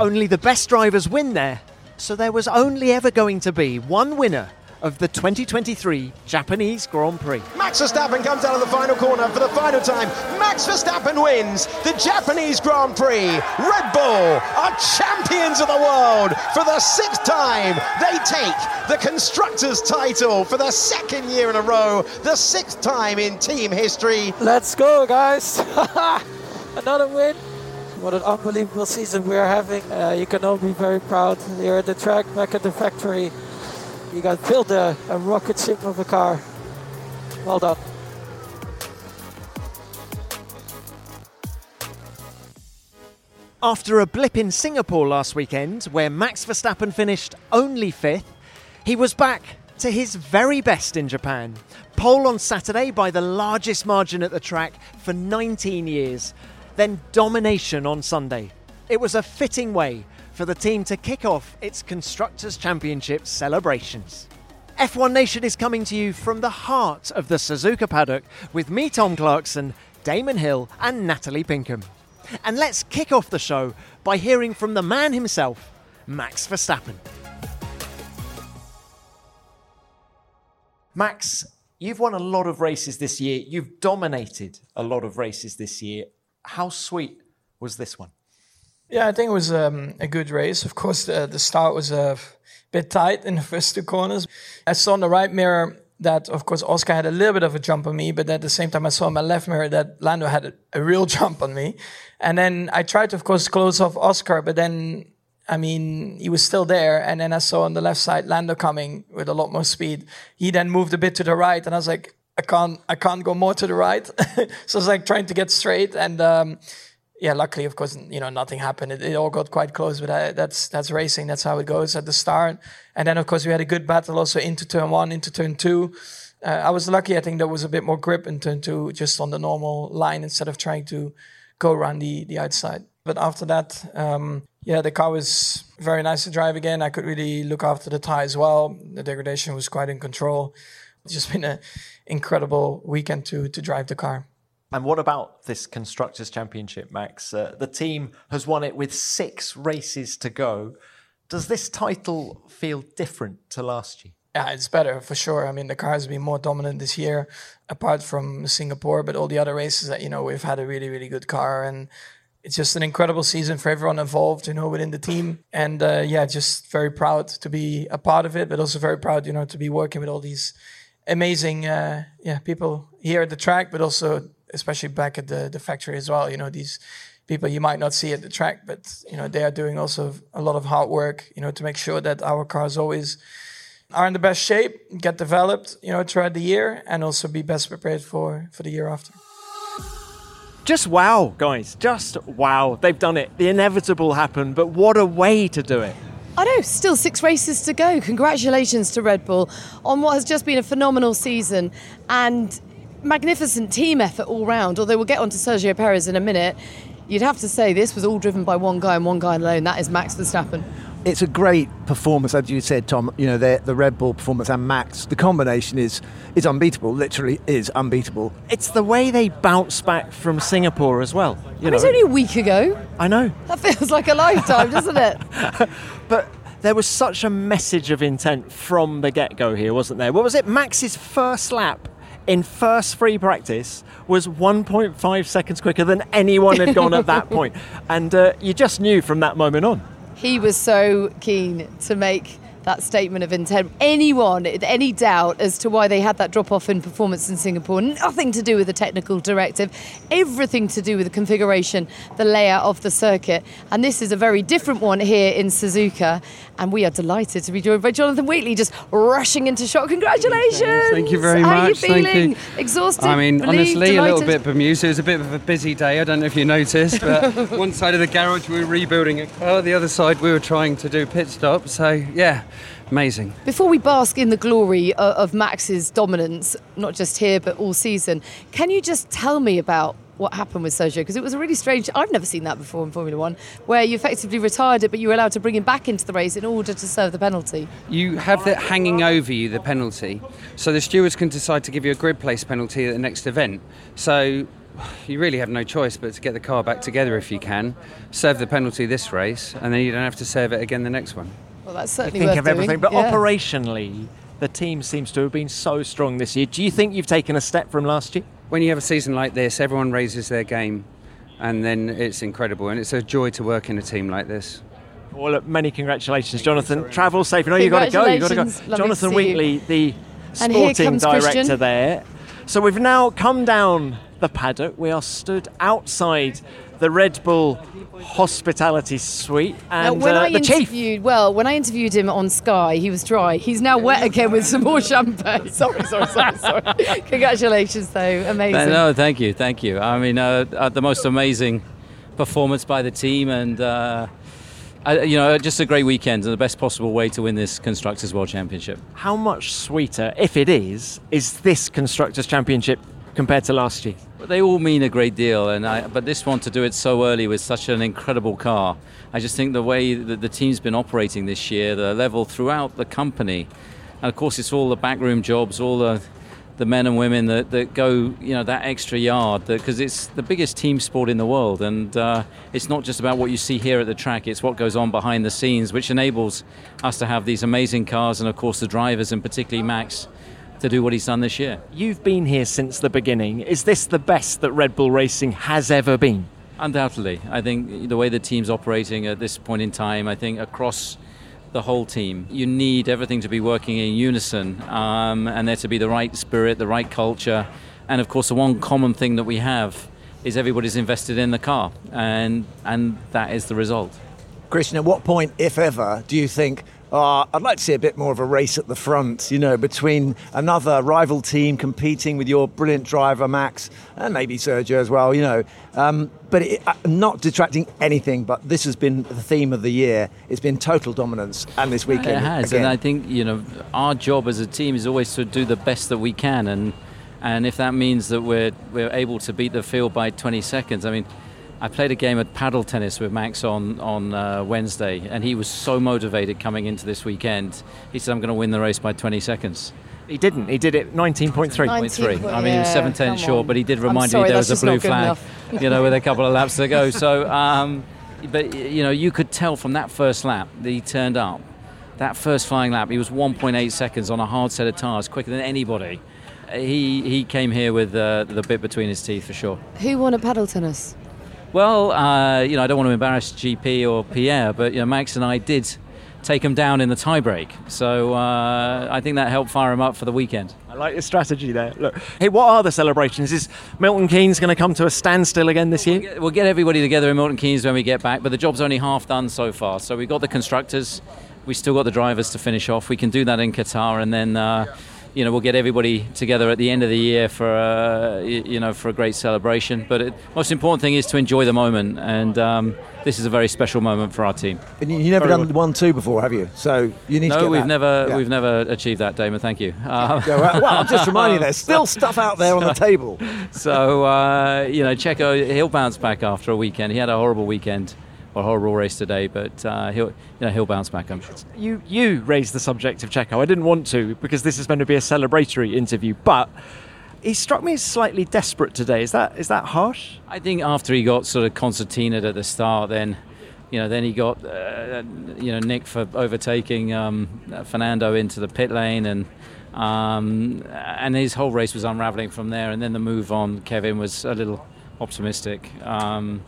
Only the best drivers win there, so there was only ever going to be one winner of the 2023 Japanese Grand Prix. Max Verstappen comes out of the final corner for the final time. Max Verstappen wins the Japanese Grand Prix. Red Bull are champions of the world for the sixth time. They take the constructors' title for the second year in a row, the sixth time in team history. Let's go, guys! Another win. What an unbelievable season we are having. Uh, you can all be very proud here at the track, back at the factory. You got built a, a rocket ship of a car. Well done. After a blip in Singapore last weekend, where Max Verstappen finished only fifth, he was back to his very best in Japan. Pole on Saturday by the largest margin at the track for 19 years, then domination on Sunday. It was a fitting way for the team to kick off its Constructors' Championship celebrations. F1 Nation is coming to you from the heart of the Suzuka paddock with me, Tom Clarkson, Damon Hill, and Natalie Pinkham. And let's kick off the show by hearing from the man himself, Max Verstappen. Max, you've won a lot of races this year. You've dominated a lot of races this year. How sweet was this one? Yeah, I think it was um, a good race. Of course, the, the start was a bit tight in the first two corners. I saw in the right mirror that, of course, Oscar had a little bit of a jump on me, but at the same time, I saw in my left mirror that Lando had a, a real jump on me. And then I tried to, of course, close off Oscar, but then, I mean, he was still there. And then I saw on the left side Lando coming with a lot more speed. He then moved a bit to the right, and I was like, I can't, I can't go more to the right. so it's like trying to get straight and. Um, yeah, luckily, of course, you know, nothing happened. It, it all got quite close, but I, that's that's racing. That's how it goes at the start. And then, of course, we had a good battle also into turn one, into turn two. Uh, I was lucky. I think there was a bit more grip in turn two, just on the normal line instead of trying to go around the the outside. But after that, um, yeah, the car was very nice to drive again. I could really look after the tire as well. The degradation was quite in control. It's just been an incredible weekend to to drive the car. And what about this Constructors' Championship, Max? Uh, the team has won it with six races to go. Does this title feel different to last year? Yeah, it's better for sure. I mean, the car has been more dominant this year, apart from Singapore, but all the other races that, you know, we've had a really, really good car. And it's just an incredible season for everyone involved, you know, within the team. And uh, yeah, just very proud to be a part of it, but also very proud, you know, to be working with all these amazing, uh, yeah, people here at the track, but also especially back at the, the factory as well. You know, these people you might not see at the track, but you know they are doing also a lot of hard work. You know, to make sure that our cars always are in the best shape, get developed. You know, throughout the year, and also be best prepared for for the year after. Just wow, guys! Just wow! They've done it. The inevitable happened, but what a way to do it! I know, still six races to go. Congratulations to Red Bull on what has just been a phenomenal season. And magnificent team effort all round. Although we'll get on to Sergio Perez in a minute, you'd have to say this was all driven by one guy and one guy alone. That is Max Verstappen. It's a great performance, as you said, Tom. You know, the, the Red Bull performance and Max, the combination is is unbeatable. Literally, is unbeatable. It's the way they bounce back from Singapore as well. You know, it's only a week ago. I know. That feels like a lifetime, doesn't it? but there was such a message of intent from the get go here, wasn't there? What was it? Max's first lap in first free practice was 1.5 seconds quicker than anyone had gone at that point. And uh, you just knew from that moment on. He was so keen to make that statement of intent. Anyone, any doubt as to why they had that drop off in performance in Singapore, nothing to do with the technical directive, everything to do with the configuration, the layout of the circuit. And this is a very different one here in Suzuka. And we are delighted to be joined by Jonathan Wheatley, just rushing into shot. Congratulations! Thank you very How much. How are you feeling? Exhausted? I mean, relieved, honestly, a little bit bemused. It was a bit of a busy day. I don't know if you noticed, but one side of the garage we were rebuilding a car, oh, the other side we were trying to do pit stops. So yeah, amazing. Before we bask in the glory of, of Max's dominance, not just here but all season, can you just tell me about what happened with Sergio? Because it was a really strange. I've never seen that before in Formula One, where you effectively retired it, but you were allowed to bring him back into the race in order to serve the penalty. You have that hanging over you, the penalty. So the stewards can decide to give you a grid place penalty at the next event. So you really have no choice but to get the car back together if you can, serve the penalty this race, and then you don't have to serve it again the next one. Well, that's You certainly think worth of everything, doing. but Yeah. operationally, the team seems to have been so strong this year. Do you think you've taken a step from last year? When you have a season like this, everyone raises their game, and then it's incredible, and it's a joy to work in a team like this. Well, look, many congratulations, Jonathan. Travel safe. You know you got to go. You've got to go. Lovely Jonathan to see you. Wheatley, the sporting director Christian. there. So we've now come down the paddock. We are stood outside the Red Bull Hospitality Suite, Now, and when uh, I the chief. interviewed, well, when I interviewed him on Sky, he was dry. He's now wet again with some more champagne. Sorry, sorry, sorry, sorry. Congratulations, though, amazing. No, thank you, thank you. I mean, uh, uh, the most amazing performance by the team, and uh, I, you know, just a great weekend and the best possible way to win this constructors' world championship. How much sweeter, if it is, is this constructors' championship compared to last year? They all mean a great deal, and I, but this one to do it so early with such an incredible car, I just think the way that the team's been operating this year, the level throughout the company, and of course it's all the backroom jobs, all the the men and women that, that go, you know, that extra yard, because it's the biggest team sport in the world, and uh, it's not just about what you see here at the track; it's what goes on behind the scenes, which enables us to have these amazing cars, and of course the drivers, and particularly Max, to do what he's done this year. You've been here since the beginning. Is this the best that Red Bull Racing has ever been? Undoubtedly, I think the way the team's operating at this point in time, I think across the whole team, you need everything to be working in unison, um, and there to be the right spirit, the right culture, and of course, the one common thing that we have is everybody's invested in the car, and and that is the result. Christian, at what point, if ever, do you think, oh, I'd like to see a bit more of a race at the front, you know, between another rival team competing with your brilliant driver, Max, and maybe Sergio as well, you know. Um, but it, uh, not detracting anything, but this has been the theme of the year. It's been total dominance, and this weekend. It has, again. and I think you know our job as a team is always to do the best that we can, and and if that means that we're we're able to beat the field by 20 seconds, I mean. I played a game of paddle tennis with Max on on uh, Wednesday, and he was so motivated coming into this weekend. He said, "I'm going to win the race by 20 seconds." He didn't. He did it 19.3. 19. Three. I mean, he was Yeah, seven come tenths short, on. but he did remind sorry, me there was a blue flag, you know, with a couple of laps to go. So, um, but you know, you could tell from that first lap that he turned up. That first flying lap, he was 1.8 seconds on a hard set of tires, quicker than anybody. He he came here with uh, the bit between his teeth for sure. Who won at paddle tennis? Well, uh, you know, I don't want to embarrass GP or Pierre, but you know, Max and I did take him down in the tiebreak, so uh, I think that helped fire him up for the weekend. I like your strategy there. Look, hey, what are the celebrations? Is Milton Keynes going to come to a standstill again this year? We'll get everybody together in Milton Keynes when we get back, but the job's only half done so far. So we've got the constructors, we still got the drivers to finish off. We can do that in Qatar, and then uh, you know we'll get everybody together at the end of the year for uh, y- you know for a great celebration. But it, most important thing is to enjoy the moment, and um, this is a very special moment for our team. And you, you never Very done one two before, have you? So you need to No, we've that. never Yeah. we've never achieved that, Damon. Thank you. Uh, Yeah, well, well, I'm just reminding you, there's still stuff out there on the table. so uh, you know, Checo he'll bounce back after a weekend. He had a horrible weekend. Or horrible race today, but uh, he'll, you know, he'll bounce back. I'm sure. You you raised the subject of Checo. I didn't want to because this is meant to be a celebratory interview, but he struck me as slightly desperate today. Is that is that harsh? I think after he got sort of concertinaed at the start, then you know, then he got uh, you know Nick for overtaking um, Fernando into the pit lane, and um, and his whole race was unraveling from there. And then the move on Kevin was a little optimistic. Um,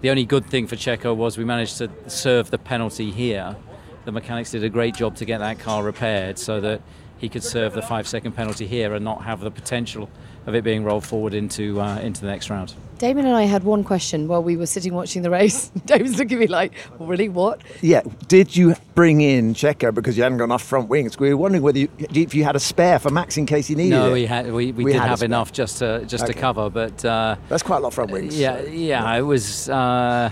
the only good thing for Checo was we managed to serve the penalty here, the mechanics did a great job to get that car repaired so that he could serve the five second penalty here and not have the potential of it being rolled forward into uh, into the next round. Damon and I had one question while we were sitting watching the race. Damon's looking at me like, really, what? Yeah, did you bring in Checo because you hadn't got enough front wings? We were wondering whether you, if you had a spare for Max in case he needed no, it. we had we, we, We did had have enough just to just Okay. to cover, but uh, That's quite a lot of front wings. yeah, so- yeah, it was. Uh,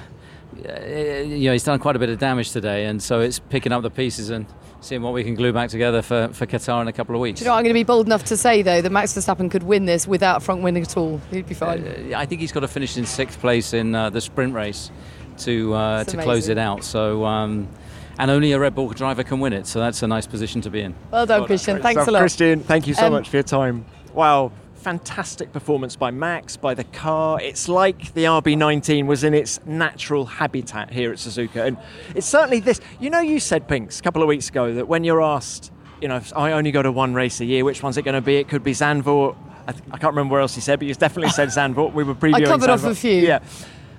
you know, he's done quite a bit of damage today, and so it's picking up the pieces and seeing what we can glue back together for, for Qatar in a couple of weeks. Do you know, what I'm going to be bold enough to say, though, that Max Verstappen could win this without front wing at all. He'd be fine. Uh, I think he's got to finish in sixth place in uh, the sprint race to uh, That's to close it out. So, um, and only a Red Bull driver can win it. So that's a nice position to be in. well done, Christian. Thanks stuff. a lot. Christian, thank you so Um, much for your time. Wow, fantastic performance by Max, by the car. It's like the RB19 was in its natural habitat here at Suzuka. And it's certainly this. You know, you said, Pinks, a couple of weeks ago that when you're asked, you know, if I only go to one race a year, which one's it going to be? It could be Zandvoort. I, th- I can't remember where else he said, but he's definitely said Zandvoort. We were previewing covered off a few. Yeah.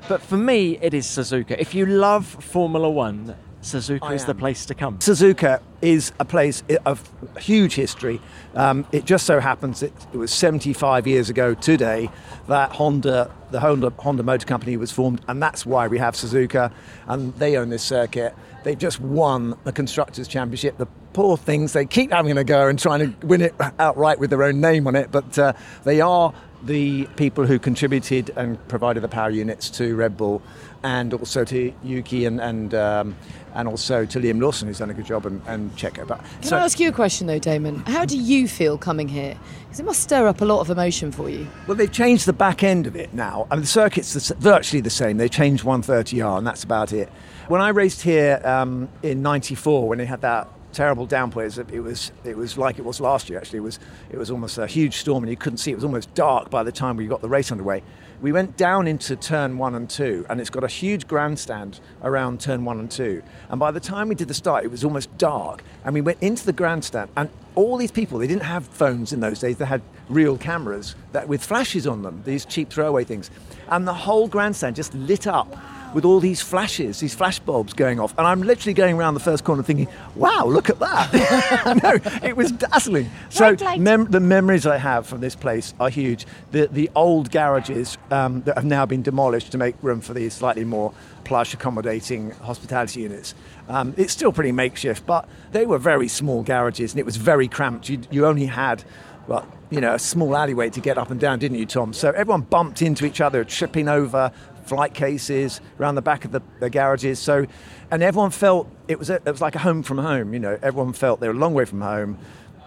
But for me, it is Suzuka. If you love Formula One, Suzuka is the place to come. Suzuka is a place of huge history. Um, it just so happens that it was 75 years ago today that Honda, the Honda, Honda Motor Company, was formed, and that's why we have Suzuka, and they own this circuit. They've just won the Constructors' Championship. The poor things, they keep having a go and trying to win it outright with their own name on it, but uh, they are the people who contributed and provided the power units to Red Bull and also to Yuki and and, um, and also to Liam Lawson, who's done a good job, and, and Checo. But Can I ask you a question, though, Damon? How do you feel coming here? Because it must stir up a lot of emotion for you. Well, they've changed the back end of it now. I mean, the circuit's the, virtually the same. They changed 130R, and that's about it. When I raced here um, in '94, when they had that terrible downpour, it was, it was like it was last year. Actually, it was it was almost a huge storm, and you couldn't see. It was almost dark by the time we got the race underway. We went down into turn one and two, and it's got a huge grandstand around turn one and two. And by the time we did the start, it was almost dark, and we went into the grandstand, and all these people, they didn't have phones in those days, they had real cameras that with flashes on them, these cheap throwaway things. And the whole grandstand just lit up with all these flashes, these flash bulbs going off. And I'm literally going around the first corner thinking, wow, look at that. no, it was dazzling. So mem- the memories I have from this place are huge. The, the old garages um, that have now been demolished to make room for these slightly more plush, accommodating hospitality units. Um, it's still pretty makeshift, but they were very small garages and it was very cramped. You, you only had, well, you know, a small alleyway to get up and down, didn't you, Tom? So everyone bumped into each other, tripping over flight cases around the back of the, the garages. So, and everyone felt it was a, it was like a home from home. You know, everyone felt they were a long way from home.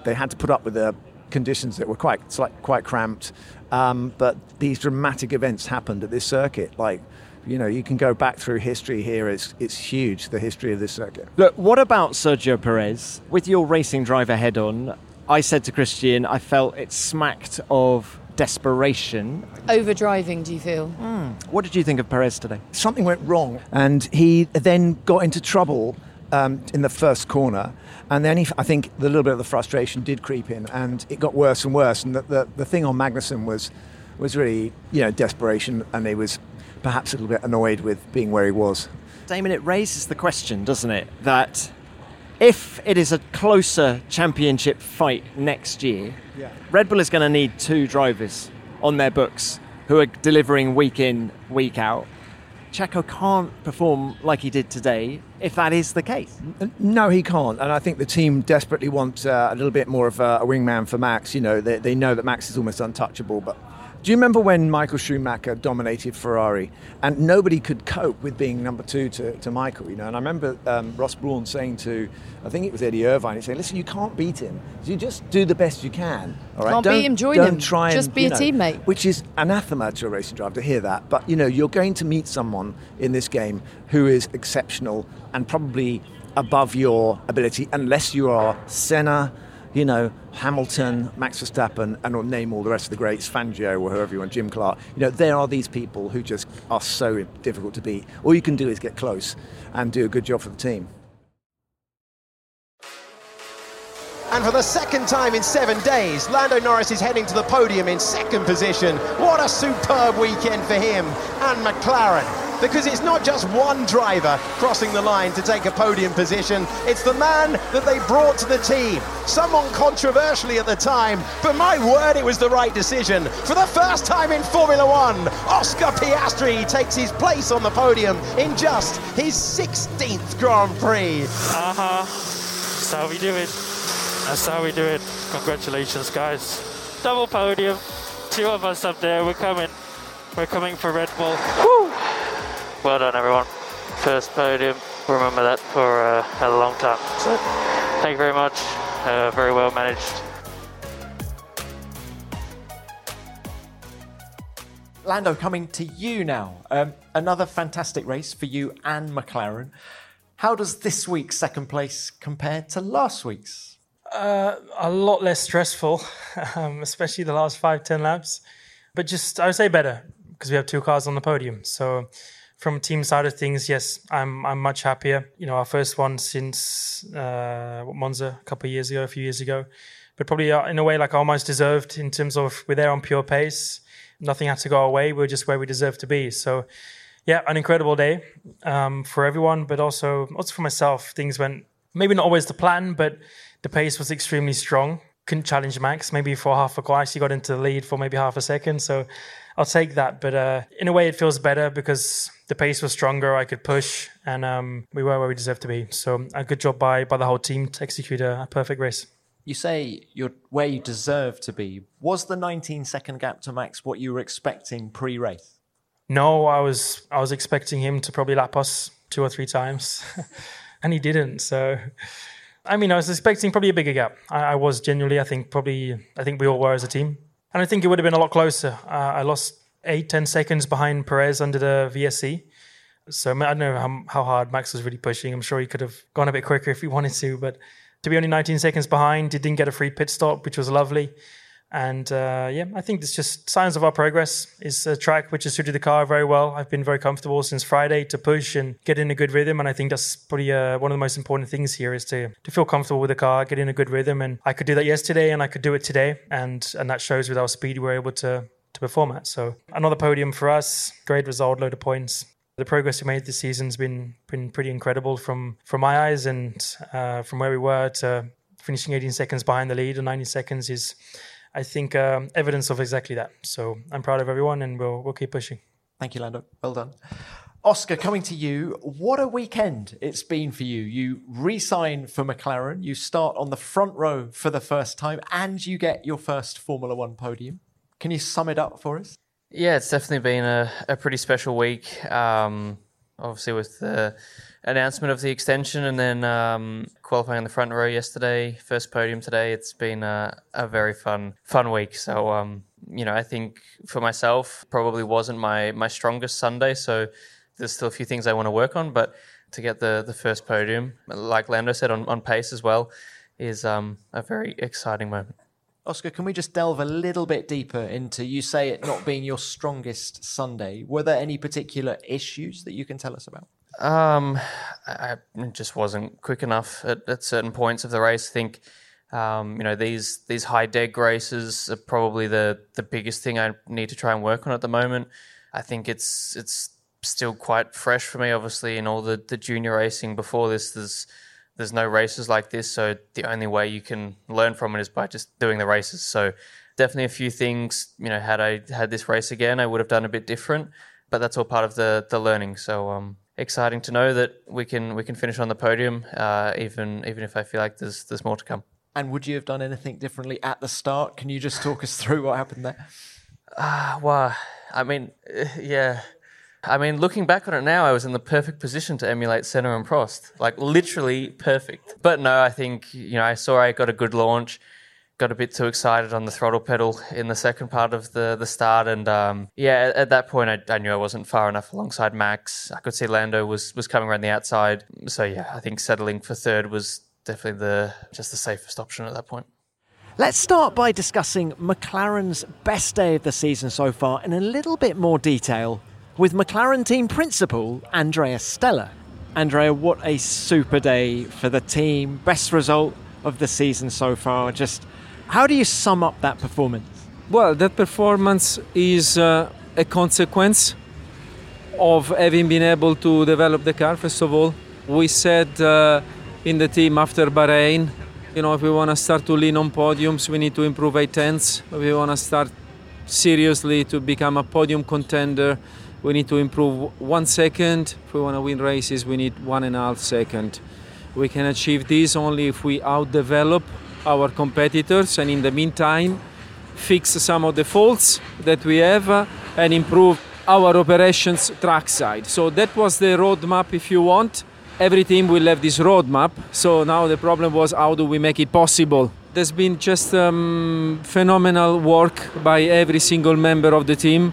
They had to put up with the conditions that were quite quite cramped. Um, but these dramatic events happened at this circuit. Like, you know, you can go back through history here. It's it's huge. The history of this circuit. Look, what about Sergio Perez? With your racing driver head on, I said to Christian, I felt it smacked of desperation. Overdriving, do you feel? What did you think of Perez today? something went wrong, and he then got into trouble um, in the first corner. And then he, I think the little bit of the frustration did creep in, and it got worse and worse. And the, the, the thing on Magnussen was was really you know desperation, and he was perhaps a little bit annoyed with being where he was. Damon, it raises the question, doesn't it, that if it is a closer championship fight next year, Red Bull is going to need two drivers on their books who are delivering week in, week out. Checo can't perform like he did today if that is the case. No, he can't. And I think the team desperately want uh, a little bit more of a, a wingman for Max. You know, they, they know that Max is almost untouchable. But do you remember when Michael Schumacher dominated Ferrari and nobody could cope with being number two to, to Michael? You know, and I remember um, Ross Brawn saying to, I think it was Eddie Irvine, he said, "Listen, you can't beat him. You just do the best you can. All right, Can't Don't- him, join don't him. Try and, Just be a know, teammate." which is anathema to a racing driver to hear that. But you know, you're going to meet someone in this game who is exceptional and probably above your ability, unless you are Senna, you know, Hamilton, Max Verstappen, and I'll name all the rest of the greats, Fangio or whoever you want, Jim Clark. You know, there are these people who just are so difficult to beat. All you can do is get close and do a good job for the team. And for the second time in seven days, Lando Norris is heading to the podium in second position. What a superb weekend for him and McLaren. Because it's not just one driver crossing the line to take a podium position, it's the man that they brought to the team. Someone controversially at the time, but my word, it was the right decision. For the first time in Formula One, Oscar Piastri takes his place on the podium in just his 16th Grand Prix. Uh huh. That's how we do it. That's how we do it. Congratulations, guys. Double podium. Two of us up there. We're coming. We're coming for Red Bull. Woo! Well done, everyone. First podium. Remember that for uh, a long time. So, thank you very much. Uh, very well managed. Lando, coming to you now. Um, another fantastic race for you and McLaren. How does this week's second place compare to last week's? Uh, a lot less stressful, um, especially the last five, ten laps. But just, I would say better because we have two cars on the podium. So, from a team side of things, yes, I'm I'm much happier. You know, our first one since uh, Monza a couple of years ago, a few years ago, but probably uh, in a way like almost deserved in terms of we're there on pure pace. Nothing had to go away. We're just where we deserve to be. So, yeah, an incredible day um, for everyone, but also also for myself. Things went maybe not always the plan, but the pace was extremely strong. Couldn't challenge Max. Maybe for half a class, he got into the lead for maybe half a second. So I'll take that. But uh, in a way, it feels better because the pace was stronger. I could push, and um, we were where we deserved to be. So a good job by by the whole team to execute a, a perfect race. You say you're where you deserve to be. Was the 19 second gap to Max what you were expecting pre race? No, I was I was expecting him to probably lap us two or three times, and he didn't. So, I mean, I was expecting probably a bigger gap. I, I, was genuinely, I think, probably, I think we all were as a team, and I think it would have been a lot closer. Uh, I lost eight, ten seconds behind Perez under the VSC. So I don't know how, how hard Max was really pushing. I'm sure he could have gone a bit quicker if he wanted to, but to be only 19 seconds behind, he didn't get a free pit stop, which was lovely. And uh, yeah, I think it's just signs of our progress. It's a track which has suited the car very well. I've been very comfortable since Friday to push and get in a good rhythm. And I think that's probably uh, one of the most important things here is to to feel comfortable with the car, get in a good rhythm. And I could do that yesterday, and I could do it today, and and that shows with our speed we're able to to perform at. So another podium for us, great result, load of points. The progress we made this season's been been pretty incredible from from my eyes, and uh, from where we were to finishing 18 seconds behind the lead, and 90 seconds is I think um, evidence of exactly that. So I'm proud of everyone, and we'll we'll keep pushing. Thank you, Lando. Well done. Oscar, coming to you, what a weekend it's been for you. You re sign for McLaren, you start on the front row for the first time, and you get your first Formula One podium. Can you sum it up for us? Yeah, it's definitely been a, a pretty special week. Um, obviously, with the announcement of the extension and then um, qualifying in the front row yesterday, first podium today. It's been a, a very fun fun week. So um, you know, I think for myself, probably wasn't my my strongest Sunday. So there's still a few things I want to work on, but to get the the first podium, like Lando said, on, on pace as well, is um, a very exciting moment. Oscar, can we just delve a little bit deeper into you say it not being your strongest Sunday? Were there any particular issues that you can tell us about? Um, I just wasn't quick enough at, at certain points of the race. I think, um, you know, these these high deg races are probably the the biggest thing I need to try and work on at the moment. I think it's it's still quite fresh for me. Obviously, in all the, the junior racing before this, there's there's no races like this, so the only way you can learn from it is by just doing the races. So definitely a few things. You know, had I had this race again, I would have done a bit different. But that's all part of the the learning. So um, exciting to know that we can we can finish on the podium, uh, even even if I feel like there's there's more to come. And would you have done anything differently at the start? Can you just talk us through what happened there? Ah, uh, well, I mean, yeah. I mean, looking back on it now, I was in the perfect position to emulate Senna and Prost, like literally perfect. But no, I think you know I saw I got a good launch got a bit too excited on the throttle pedal in the second part of the, the start. And um, yeah, at, at, that point, I, I, knew I wasn't far enough alongside Max. I could see Lando was, was coming around the outside. So yeah, I think settling for third was definitely the just the safest option at that point. Let's start by discussing McLaren's best day of the season so far in a little bit more detail with McLaren team principal Andrea Stella. Andrea, what a super day for the team. Best result of the season so far. Just how do you sum up that performance? Well, that performance is uh, a consequence of having been able to develop the car, first of all. We said uh, in the team after Bahrain, you know, if we want to start to lean on podiums, we need to improve eight tenths. If we want to start seriously to become a podium contender, we need to improve one second. If we want to win races, we need one and a half second. We can achieve this only if we outdevelop our competitors and in the meantime fix some of the faults that we have uh, and improve our operations trackside. So that was the roadmap if you want. Every team will have this roadmap. So now the problem was how do we make it possible? There's been just um, phenomenal work by every single member of the team.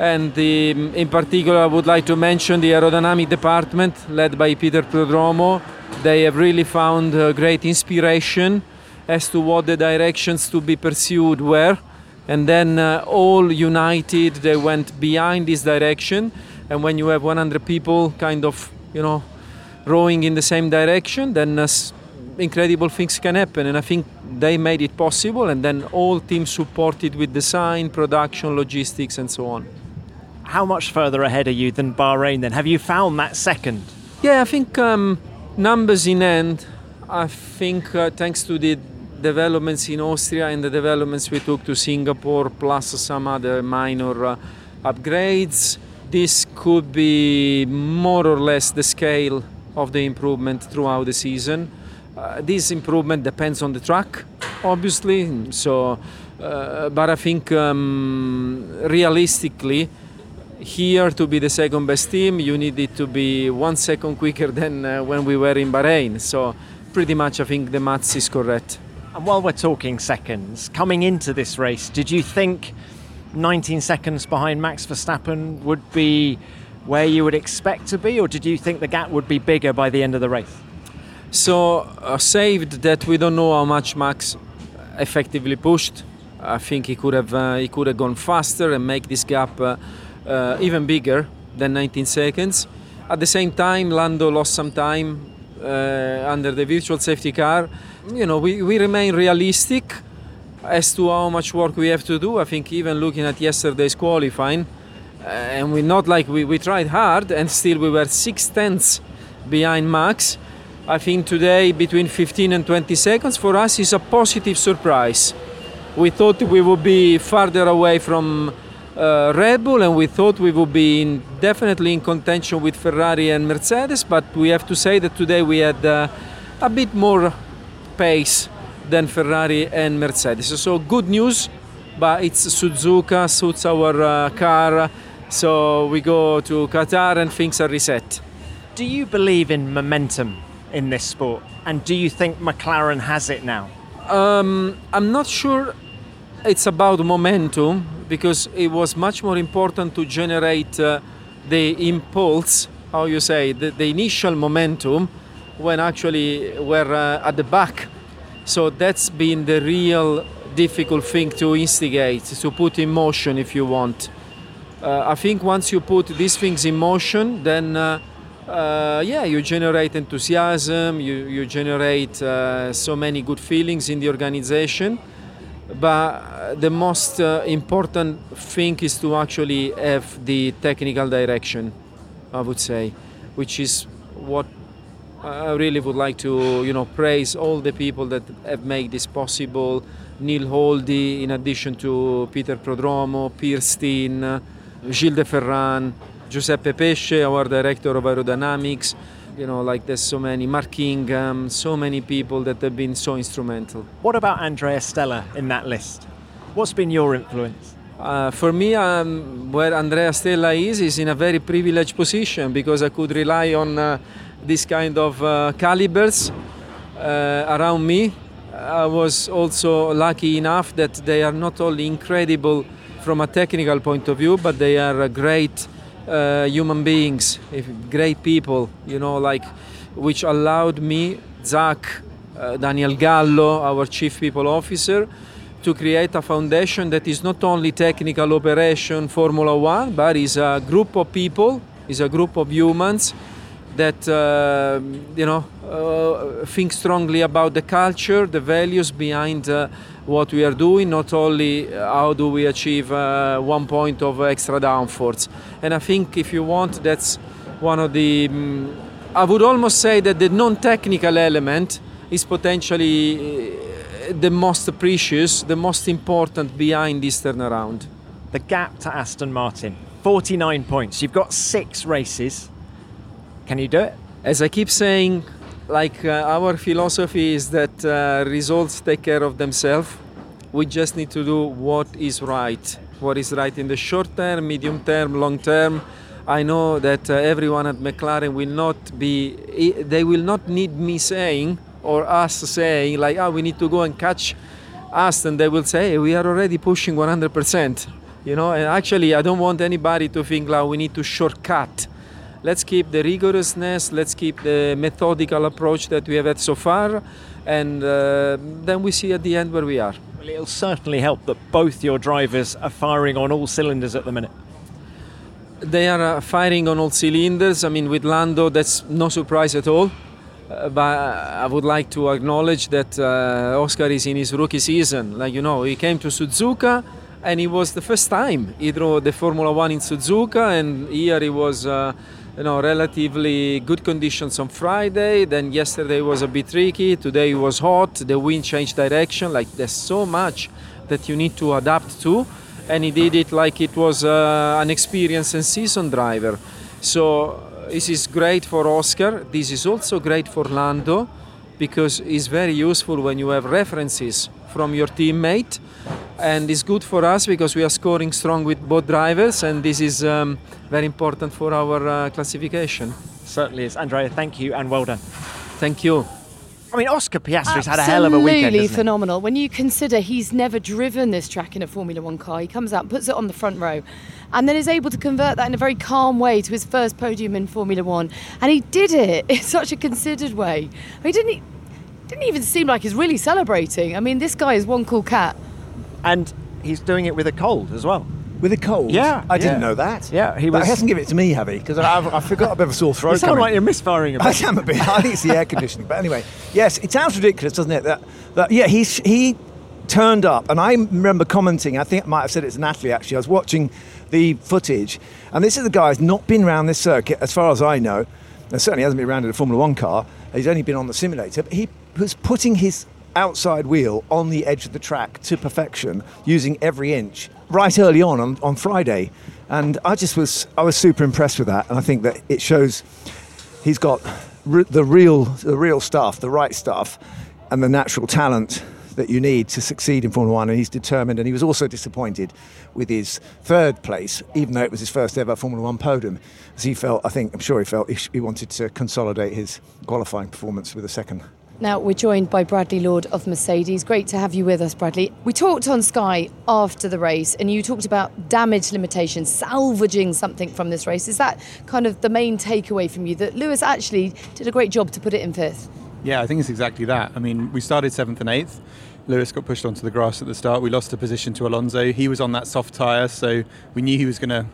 And the, in particular, I would like to mention the aerodynamic department led by Peter Prodromou. They have really found uh, great inspiration as to what the directions to be pursued were. And then uh, all united, they went behind this direction. And when you have 100 people kind of, you know, rowing in the same direction, then uh, incredible things can happen. And I think they made it possible. And then all teams supported with design, production, logistics, and so on. How much further ahead are you than Bahrain then? Have you found that second? Yeah, I think um, numbers in end, I think uh, thanks to the developments in Austria and the developments we took to Singapore, plus some other minor uh, upgrades, this could be more or less the scale of the improvement throughout the season. Uh, this improvement depends on the track, obviously. So, uh, but I think um, realistically, here to be the second best team, you needed to be one second quicker than uh, when we were in Bahrain. So, pretty much, I think the maths is correct. And while we're talking seconds, coming into this race, did you think 19 seconds behind Max Verstappen would be where you would expect to be, or did you think the gap would be bigger by the end of the race? So, uh, saved that we don't know how much Max effectively pushed. I think he could have uh, he could have gone faster and make this gap uh, even bigger than 19 seconds. At the same time, Lando lost some time uh, under the virtual safety car. You know, we, we remain realistic as to how much work we have to do. I think even looking at yesterday's qualifying, uh, and we're not like we, we tried hard and still we were six tenths behind Max. I think today between 15 and 20 seconds for us is a positive surprise. We thought we would be farther away from uh, Red Bull and we thought we would be in, definitely in contention with Ferrari and Mercedes, but we have to say that today we had uh, a bit more pace than Ferrari and Mercedes. So good news, but it's Suzuka, suits our uh, car so we go to Qatar and things are reset. Do you believe in momentum in this sport? And do you think McLaren has it now? Um, I'm not sure it's about momentum because it was much more important to generate uh, the impulse, how you say, the, the, initial momentum when actually we're uh, at the back. So that's been the real difficult thing to instigate, to put in motion if you want uh, I think once you put these things in motion, then uh, uh, yeah, you generate enthusiasm, you, you generate uh, so many good feelings in the organization. But the most uh, important thing is to actually have the technical direction, I would say, which is what I really would like to, you know, praise all the people that have made this possible. Neil Houldey, in addition to Peter Prodromou, Pirsteen, Gilles de Ferran, Giuseppe Pesce, our director of aerodynamics. You know, like there's so many, Mark Ingham, so many people that have been so instrumental. What about Andrea Stella in that list? What's been your influence? Uh, for me, um, where Andrea Stella is, is in a very privileged position because I could rely on uh, this kind of uh, calibers uh, around me. I was also lucky enough that they are not only incredible from a technical point of view, but they are great uh, human beings, great people, you know, like which allowed me, Zach, uh, Daniel Gallo, our chief people officer, to create a foundation that is not only technical operation Formula One, but is a group of people, is a group of humans that uh, you know uh, think strongly about the culture, the values behind uh, what we are doing. Not only how do we achieve uh, one point of extra downforce, and I think if you want, that's one of the. Um, I would almost say that the non-technical element is potentially uh, the most precious, the most important behind this turnaround. The gap to Aston Martin, 49 points. You've got six races. Can you do it? As I keep saying, like uh, our philosophy is that uh, results take care of themselves. We just need to do what is right. What is right in the short term, medium term, long term. I know that uh, everyone at McLaren will not be, they will not need me saying or us saying like, oh, we need to go and catch Aston. They will say, we are already pushing 100%. You know, and actually, I don't want anybody to think like we need to shortcut let's keep the rigorousness, let's keep the methodical approach that we have had so far, and uh, then we see at the end where we are. Well, it'll certainly help that both your drivers are firing on all cylinders at the minute. They are uh, firing on all cylinders. I mean, with Lando, that's no surprise at all. Uh, but I would like to acknowledge that uh, Oscar is in his rookie season. Like you know, he came to Suzuka, and it was the first time he drove the Formula One in Suzuka, and here he was uh, you know, relatively good conditions on Friday. Then yesterday was a bit tricky. Today was hot. The wind changed direction. Like there's so much that you need to adapt to, and he did it like it was uh, an experienced and seasoned driver. So this is great for Oscar. This is also great for Lando because it's very useful when you have references from your teammate and it's good for us because we are scoring strong with both drivers and this is um, very important for our uh, classification certainly is andrea thank you and well done thank you I mean, Oscar Piastri's had a hell of a weekend. Absolutely phenomenal. When you consider he's never driven this track in a Formula One car, he comes out puts it on the front row, and then is able to convert that in a very calm way to his first podium in Formula One. And he did it in such a considered way. I mean, didn't he? Didn't even seem like he's really celebrating. I mean, this guy is one cool cat. And he's doing it with a cold as well. With a cold? Yeah, I didn't yeah. know that. Yeah, he But was. he hasn't given it to me, have he? Because I, I forgot a bit of a sore throat. You sound coming. like you're misfiring a bit. I am a bit. I think it's the air conditioning. But anyway, yes, it sounds ridiculous, doesn't it? That, that yeah, he he turned up, and I remember commenting. I think I might have said it to Natalie actually. I was watching the footage, and this is the guy who's not been around this circuit, as far as I know. And certainly hasn't been around in a Formula One car. He's only been on the simulator. But he was putting his outside wheel on the edge of the track to perfection, using every inch right early on on, on Friday. And I just was I was super impressed with that, and I think that it shows he's got re- the real the real stuff, the right stuff, and the natural talent that you need to succeed in Formula One. And he's determined. And he was also disappointed with his third place, even though it was his first ever Formula One podium, as he felt. I think I'm sure he felt he, he wanted to consolidate his qualifying performance with a second. Now we're joined by Bradley Lord of Mercedes. Great to have you with us, Bradley. We talked on Sky after the race, and you talked about damage limitations, salvaging something from this race. Is that kind of the main takeaway from you that Lewis actually did a great job to put it in fifth? Yeah, I think it's exactly that. I mean, we started seventh and eighth. Lewis got pushed onto the grass at the start. We lost a position to Alonso. He was on that soft tyre, so we knew he was going to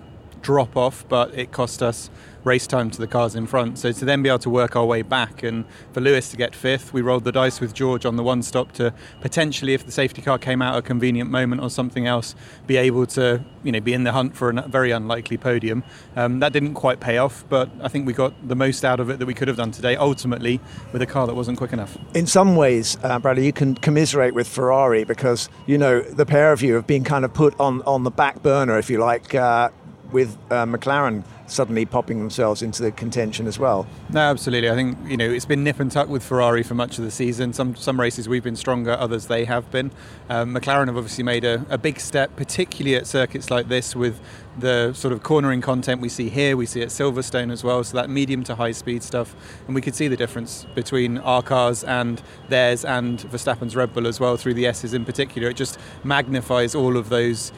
drop off, but it cost us race time to the cars in front. So to then be able to work our way back, and for Lewis to get fifth, we rolled the dice with George on the one stop to potentially, if the safety car came out at a convenient moment or something else, be able to you know be in the hunt for a very unlikely podium. Um, that didn't quite pay off, but I think we got the most out of it that we could have done today. Ultimately, with a car that wasn't quick enough. In some ways, uh, Bradley, you can commiserate with Ferrari because you know the pair of you have been kind of put on on the back burner, if you like. Uh, with uh, McLaren suddenly popping themselves into the contention as well. No, absolutely. I think you know it's been nip and tuck with Ferrari for much of the season. Some some races we've been stronger, others they have been. Um, McLaren have obviously made a, a big step, particularly at circuits like this with the sort of cornering content we see here. We see at Silverstone as well. So that medium to high speed stuff, and we could see the difference between our cars and theirs, and Verstappen's Red Bull as well through the S's in particular. It just magnifies all of those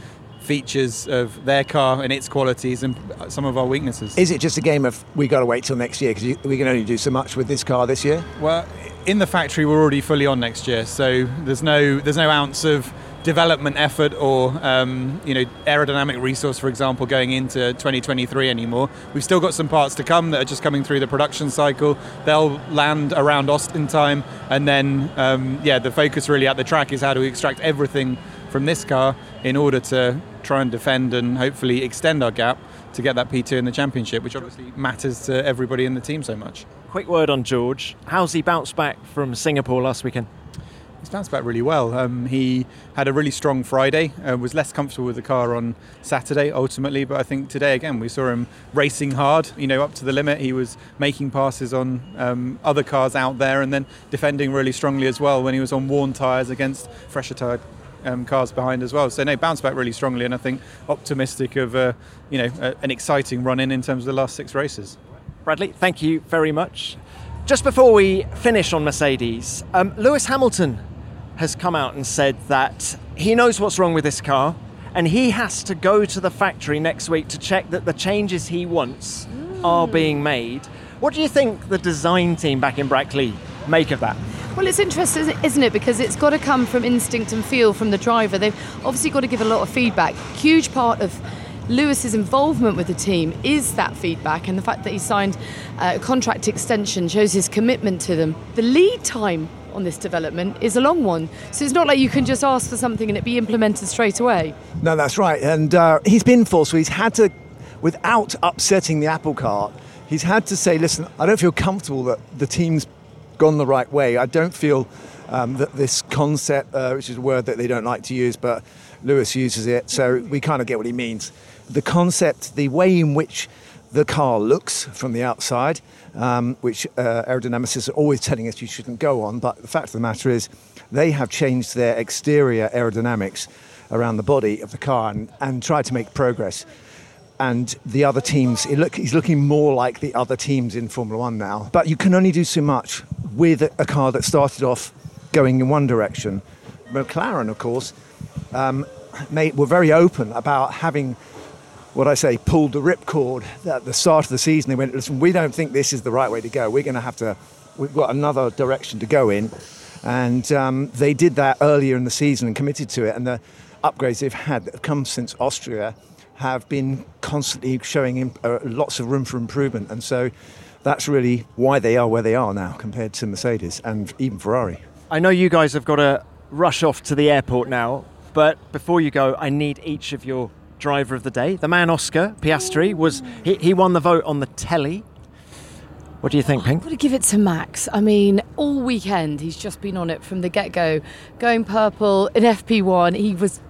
features of their car and its qualities and some of our weaknesses. Is it just a game of we got to wait till next year because we can only do so much with this car this year? Well, in the factory we're already fully on next year, so there's no there's no ounce of development effort or um, you know aerodynamic resource, for example, going into 2023 anymore. We've still got some parts to come that are just coming through the production cycle. They'll land around Austin time, and then um, yeah, the focus really at the track is how do we extract everything from this car in order to try and defend and hopefully extend our gap to get that P2 in the championship, which obviously matters to everybody in the team so much. Quick word on George. How's he bounced back from Singapore last weekend? He's bounced back really well. Um, he had a really strong Friday, uh, was less comfortable with the car on Saturday ultimately, but I think today again we saw him racing hard, you know, up to the limit. He was making passes on um, other cars out there and then defending really strongly as well when he was on worn tyres against fresher tyre um, cars behind as well. So no, bounced back really strongly, and I think optimistic of uh, you know uh, an exciting run in in terms of the last six races. Bradley, thank you very much. Just before we finish on Mercedes, um, Lewis Hamilton has come out and said that he knows what's wrong with this car and he has to go to the factory next week to check that the changes he wants mm. are being made. What do you think the design team back in Brackley make of that? Well, it's interesting, isn't it? Because it's got to come from instinct and feel from the driver. They've obviously got to give a lot of feedback. Huge part of Lewis's involvement with the team is that feedback, and the fact that he signed uh, a contract extension shows his commitment to them. The lead time on this development is a long one, so it's not like you can just ask for something and it be implemented straight away. No, that's right, and uh, he's been forced. So he's had to, without upsetting the apple cart, he's had to say, "Listen, I don't feel comfortable that the team's gone the right way. I don't feel." Um, that this concept, uh, which is a word that they don't like to use, but Lewis uses it, so we kind of get what he means the concept, the way in which the car looks from the outside, um, which uh, aerodynamicists are always telling us you shouldn't go on. But the fact of the matter is, they have changed their exterior aerodynamics around the body of the car and, and tried to make progress. And the other teams, look, he's looking more like the other teams in Formula One now. But you can only do so much with a car that started off going in one direction. McLaren, of course, um, made, were very open about having what I say, pulled the ripcord at the start of the season. They went, listen, we don't think this is the right way to go. We're going to have to, we've got another direction to go in. And um, they did that earlier in the season and committed to it. And the upgrades they've had that have come since Austria have been constantly showing uh, lots of room for improvement. And so that's really why they are where they are now compared to Mercedes and even Ferrari. I know you guys have got to rush off to the airport now, but before you go, I need each of your driver of the day. The man Oscar Piastri was he, he won the vote on the telly. What do you think, Pink? I'm going to give it to Max. I mean, all weekend he's just been on it from the get go, going purple in FP1. He was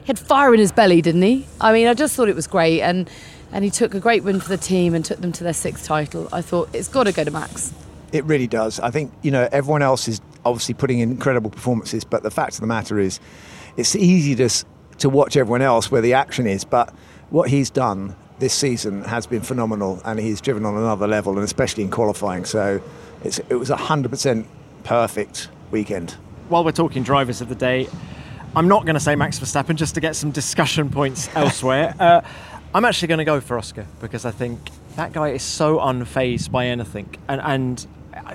he had fire in his belly, didn't he? I mean, I just thought it was great, and and he took a great win for the team and took them to their sixth title. I thought it's got to go to Max. It really does. I think you know everyone else is obviously putting in incredible performances, but the fact of the matter is, it's easy to to watch everyone else where the action is. But what he's done this season has been phenomenal, and he's driven on another level, and especially in qualifying. So it was a hundred percent perfect weekend. While we're talking drivers of the day, I'm not going to say Max Verstappen just to get some discussion points elsewhere. Uh, I'm actually going to go for Oscar because I think that guy is so unfazed by anything, and and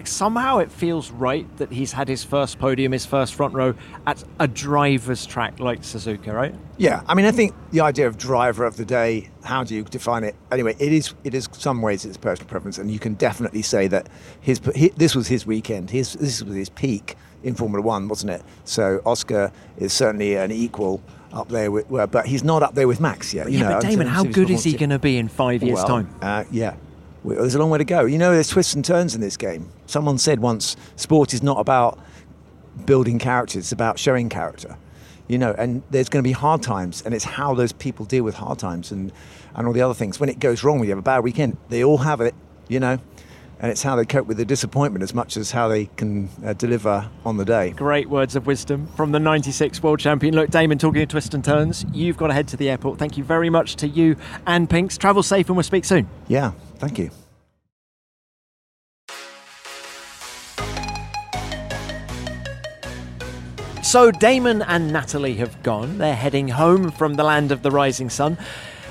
somehow it feels right that he's had his first podium, his first front row at a driver's track like Suzuka, right? Yeah, I mean, I think the idea of driver of the day, how do you define it? Anyway, it is, it is some ways it's personal preference, and you can definitely say that his, this was his weekend, his, this was his peak in Formula One, wasn't it? So Oscar is certainly an equal up there with, well, but he's not up there with Max yet. You yeah, know, but Damon, how good is he going to be in five years' well, time? Uh, yeah, there's a long way to go. You know, there's twists and turns in this game. Someone said once, sport is not about building characters, it's about showing character. You know, and there's going to be hard times, and it's how those people deal with hard times and, and all the other things. When it goes wrong, when you have a bad weekend, they all have it, you know, and it's how they cope with the disappointment as much as how they can uh, deliver on the day. Great words of wisdom from the 96 world champion. Look, Damon, talking of twists and turns, you've got to head to the airport. Thank you very much to you and Pinks. Travel safe, and we'll speak soon. Yeah, Thank you. So Damon and Natalie have gone. They're heading home from the land of the rising sun.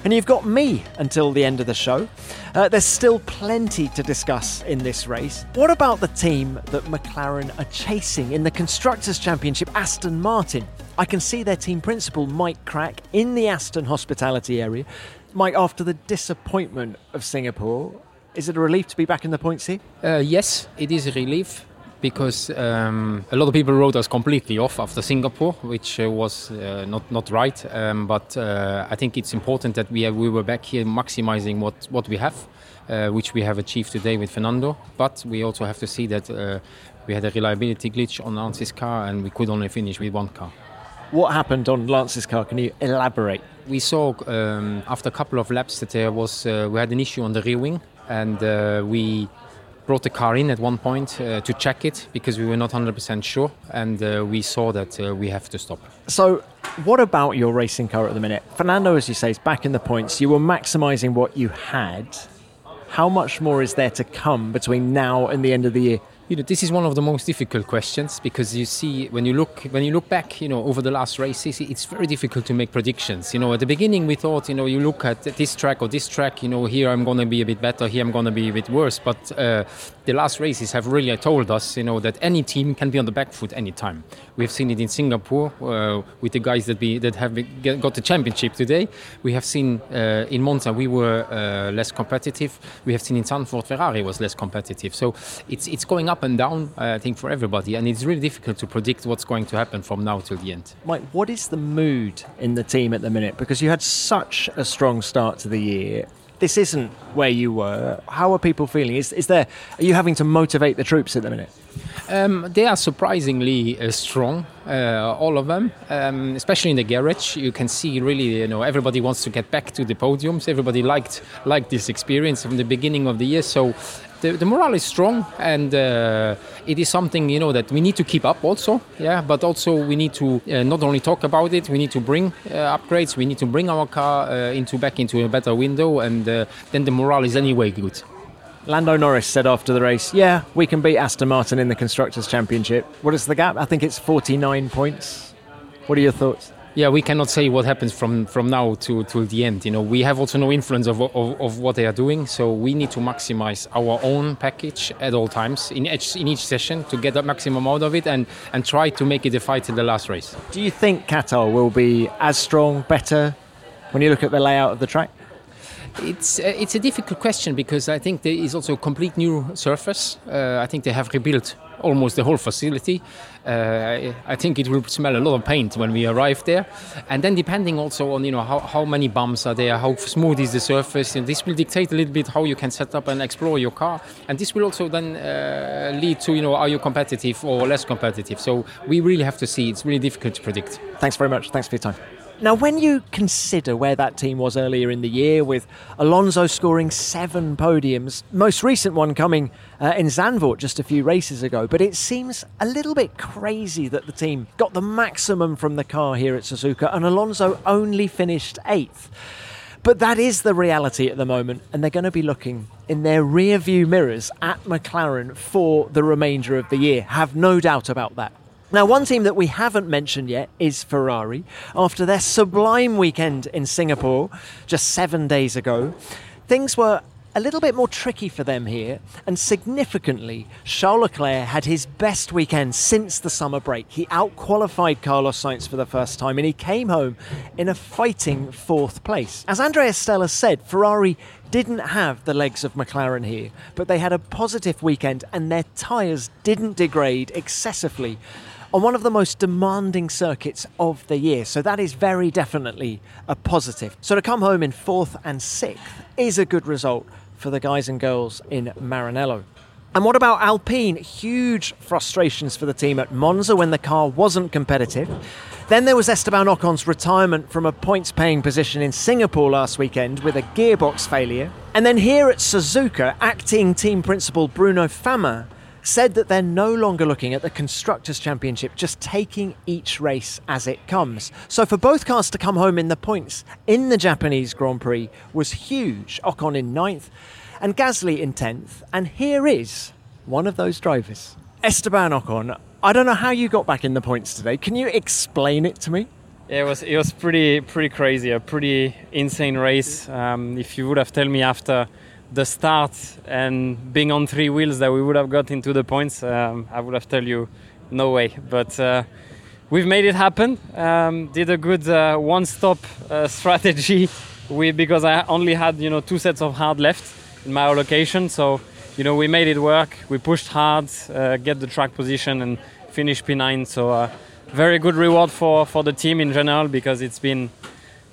And you've got me until the end of the show. Uh, there's still plenty to discuss in this race. What about the team that McLaren are chasing in the Constructors' Championship, Aston Martin? I can see their team principal, Mike Krack, in the Aston hospitality area. Mike, after the disappointment of Singapore, is it a relief to be back in the points here? Uh, yes, it is a relief because um, a lot of people wrote us completely off after Singapore, which uh, was uh, not not right. Um, but uh, I think it's important that we have, we were back here maximizing what what we have, uh, which we have achieved today with Fernando. But we also have to see that uh, we had a reliability glitch on Lance's car, and we could only finish with one car. What happened on Lance's car? Can you elaborate? We saw um, after a couple of laps that there was uh, we had an issue on the rear wing, and we brought the car in at one point uh, to check it because we were not 100% sure and uh, we saw that uh, we have to stop. So, what about your racing car at the minute? Fernando, as you say, is back in the points. You were maximising what you had. How much more is there to come between now and the end of the year? You know, this is one of the most difficult questions because you see when you look when you look back, you know, over the last races, it's very difficult to make predictions. You know, at the beginning we thought, you know, you look at this track or this track, you know, here I'm going to be a bit better, here I'm going to be a bit worse. But uh, the last races have really told us, you know, that any team can be on the back foot anytime. We've seen it in Singapore uh, with the guys that be that have got the championship today. We have seen uh, in Monza we were uh, less competitive. We have seen in Zandvoort Ferrari was less competitive. So it's it's going up up and down, uh, I think, for everybody. And it's really difficult to predict what's going to happen from now till the end. Mike, what is the mood in the team at the minute? Because you had such a strong start to the year. This isn't where you were. How are people feeling? Is, is there? Are you having to motivate the troops at the minute? Um, they are surprisingly uh, strong, uh, all of them. Um, especially in the garage, you can see really, you know, everybody wants to get back to the podiums. Everybody liked liked this experience from the beginning of the year. So the, the morale is strong, and uh, it is something you know that we need to keep up also. Yeah, but also we need to uh, not only talk about it, we need to bring uh, upgrades. We need to bring our car uh, into back into a better window, and uh, then the morale is anyway good. Lando Norris said after the race, "Yeah, we can beat Aston Martin in the constructors' championship. What is the gap? I think it's 49 points. What are your thoughts?" Yeah, we cannot say what happens from, from now to till the end. You know, we have also no influence of, of, of what they are doing, so we need to maximize our own package at all times in each in each session to get the maximum out of it and and try to make it a fight in the last race. Do you think Qatar will be as strong, better, when you look at the layout of the track? It's uh, it's a difficult question because I think there is also a complete new surface. Uh, I think they have rebuilt almost the whole facility. Uh, I think it will smell a lot of paint when we arrive there. And then depending also on you know how, how many bumps are there, how smooth is the surface, and this will dictate a little bit how you can set up and explore your car. And this will also then uh, lead to you know are you competitive or less competitive. So we really have to see. It's really difficult to predict. Thanks very much. Thanks for your time. Now, when you consider where that team was earlier in the year, with Alonso scoring seven podiums, most recent one coming uh, in Zandvoort just a few races ago, but it seems a little bit crazy that the team got the maximum from the car here at Suzuka and Alonso only finished eighth. But that is the reality at the moment, and they're going to be looking in their rear view mirrors at McLaren for the remainder of the year. Have no doubt about that. Now, one team that we haven't mentioned yet is Ferrari. After their sublime weekend in Singapore just seven days ago, things were a little bit more tricky for them here, and significantly, Charles Leclerc had his best weekend since the summer break. He outqualified Carlos Sainz for the first time, and he came home in a fighting fourth place. As Andrea Stella said, Ferrari didn't have the legs of McLaren here, but they had a positive weekend, and their tyres didn't degrade excessively on one of the most demanding circuits of the year. So that is very definitely a positive. So to come home in fourth and sixth is a good result for the guys and girls in Maranello. And what about Alpine? Huge frustrations for the team at Monza when the car wasn't competitive. Then there was Esteban Ocon's retirement from a points paying position in Singapore last weekend with a gearbox failure. And then here at Suzuka, acting team principal Bruno Famin said that they're no longer looking at the Constructors' Championship, just taking each race as it comes. So for both cars to come home in the points in the Japanese Grand Prix was huge. Ocon in ninth and Gasly in 10th. And here is one of those drivers. Esteban Ocon, I don't know how you got back in the points today. Can you explain it to me? Yeah, it was it was pretty pretty crazy, a pretty insane race. Um, if you would have told me after the start and being on three wheels that we would have got into the points, um, I would have told you no way. But uh, we've made it happen. Um, did a good uh, one-stop uh, strategy. We because I only had you know two sets of hard left in my allocation, so you know we made it work. We pushed hard, uh, get the track position, and finish P9. So uh, very good reward for for the team in general because it's been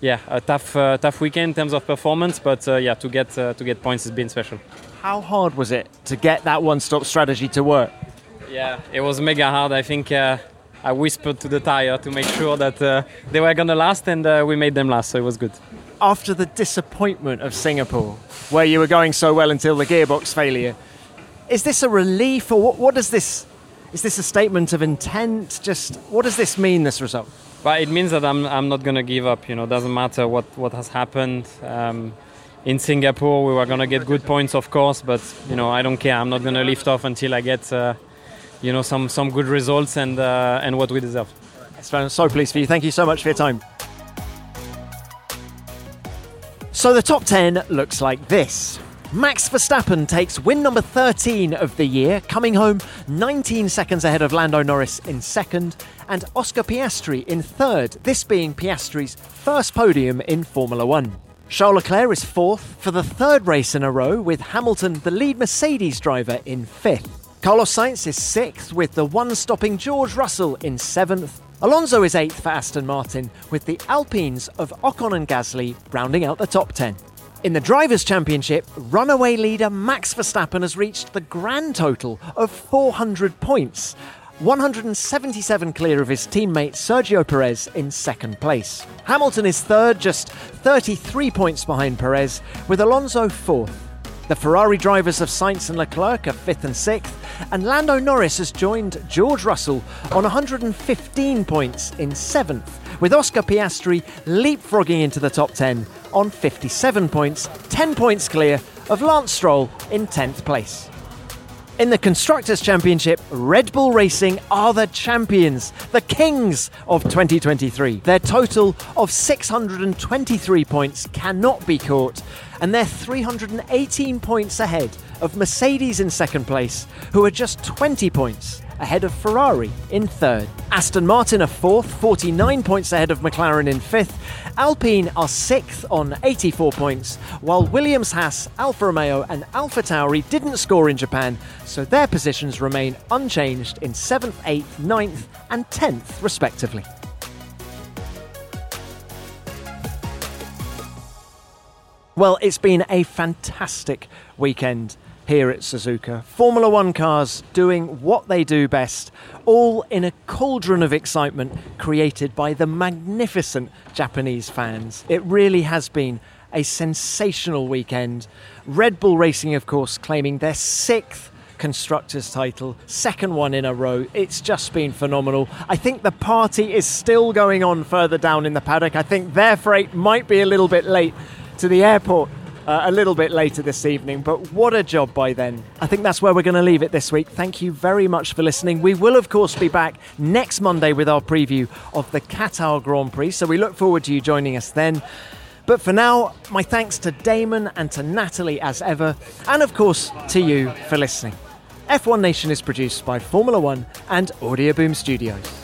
yeah a tough uh, tough weekend in terms of performance. But uh, yeah, to get uh, to get points has been special. How hard was it to get that one-stop strategy to work? Yeah, it was mega hard. I think uh, I whispered to the tire to make sure that uh, they were gonna last, and uh, we made them last, so it was good. After the disappointment of Singapore, where you were going so well until the gearbox failure, is this a relief, or what, what does this? Is this a statement of intent? Just what does this mean? This result? But it means that I'm, I'm not gonna give up. You know, doesn't matter what what has happened. Um, in Singapore, we were gonna get good points, of course, but you know, I don't care. I'm not gonna lift off until I get, uh, you know, some some good results and uh, and what we deserve. I'm so pleased for you. Thank you so much for your time. So the top 10 looks like this. Max Verstappen takes win number 13 of the year, coming home 19 seconds ahead of Lando Norris in second, and Oscar Piastri in third, this being Piastri's first podium in Formula One. Charles Leclerc is fourth for the third race in a row, with Hamilton, the lead Mercedes driver, in fifth. Carlos Sainz is sixth, with the one stopping George Russell in seventh. Alonso is eighth for Aston Martin, with the Alpines of Ocon and Gasly rounding out the top 10. In the Drivers' Championship, runaway leader Max Verstappen has reached the grand total of 400 points, 177 clear of his teammate Sergio Perez in second place. Hamilton is third, just 33 points behind Perez, with Alonso fourth. The Ferrari drivers of Sainz and Leclerc are fifth and sixth, and Lando Norris has joined George Russell on 115 points in seventh, with Oscar Piastri leapfrogging into the top 10 on 57 points, 10 points clear of Lance Stroll in 10th place. In the Constructors' Championship, Red Bull Racing are the champions, the kings of 2023. Their total of 623 points cannot be caught, and they're 318 points ahead of Mercedes in second place, who are just 20 points ahead of Ferrari in third. Aston Martin are fourth, 49 points ahead of McLaren in fifth. Alpine are sixth on 84 points, while Williams, Haas, Alfa Romeo, and AlphaTauri didn't score in Japan, so their positions remain unchanged in seventh, eighth, ninth, and tenth, respectively. Well, it's been a fantastic weekend here at Suzuka. Formula One cars doing what they do best, all in a cauldron of excitement created by the magnificent Japanese fans. It really has been a sensational weekend. Red Bull Racing, of course, claiming their sixth constructors title, second one in a row. It's just been phenomenal. I think the party is still going on further down in the paddock. I think their freight might be a little bit late to the airport uh, a little bit later this evening, but what a job by then. I think that's where we're going to leave it this week. Thank you very much for listening. We will, of course, be back next Monday with our preview of the Qatar Grand Prix, so we look forward to you joining us then. But for now, my thanks to Damon and to Natalie as ever, and of course to you for listening. F1 Nation is produced by Formula One and Audioboom Studios.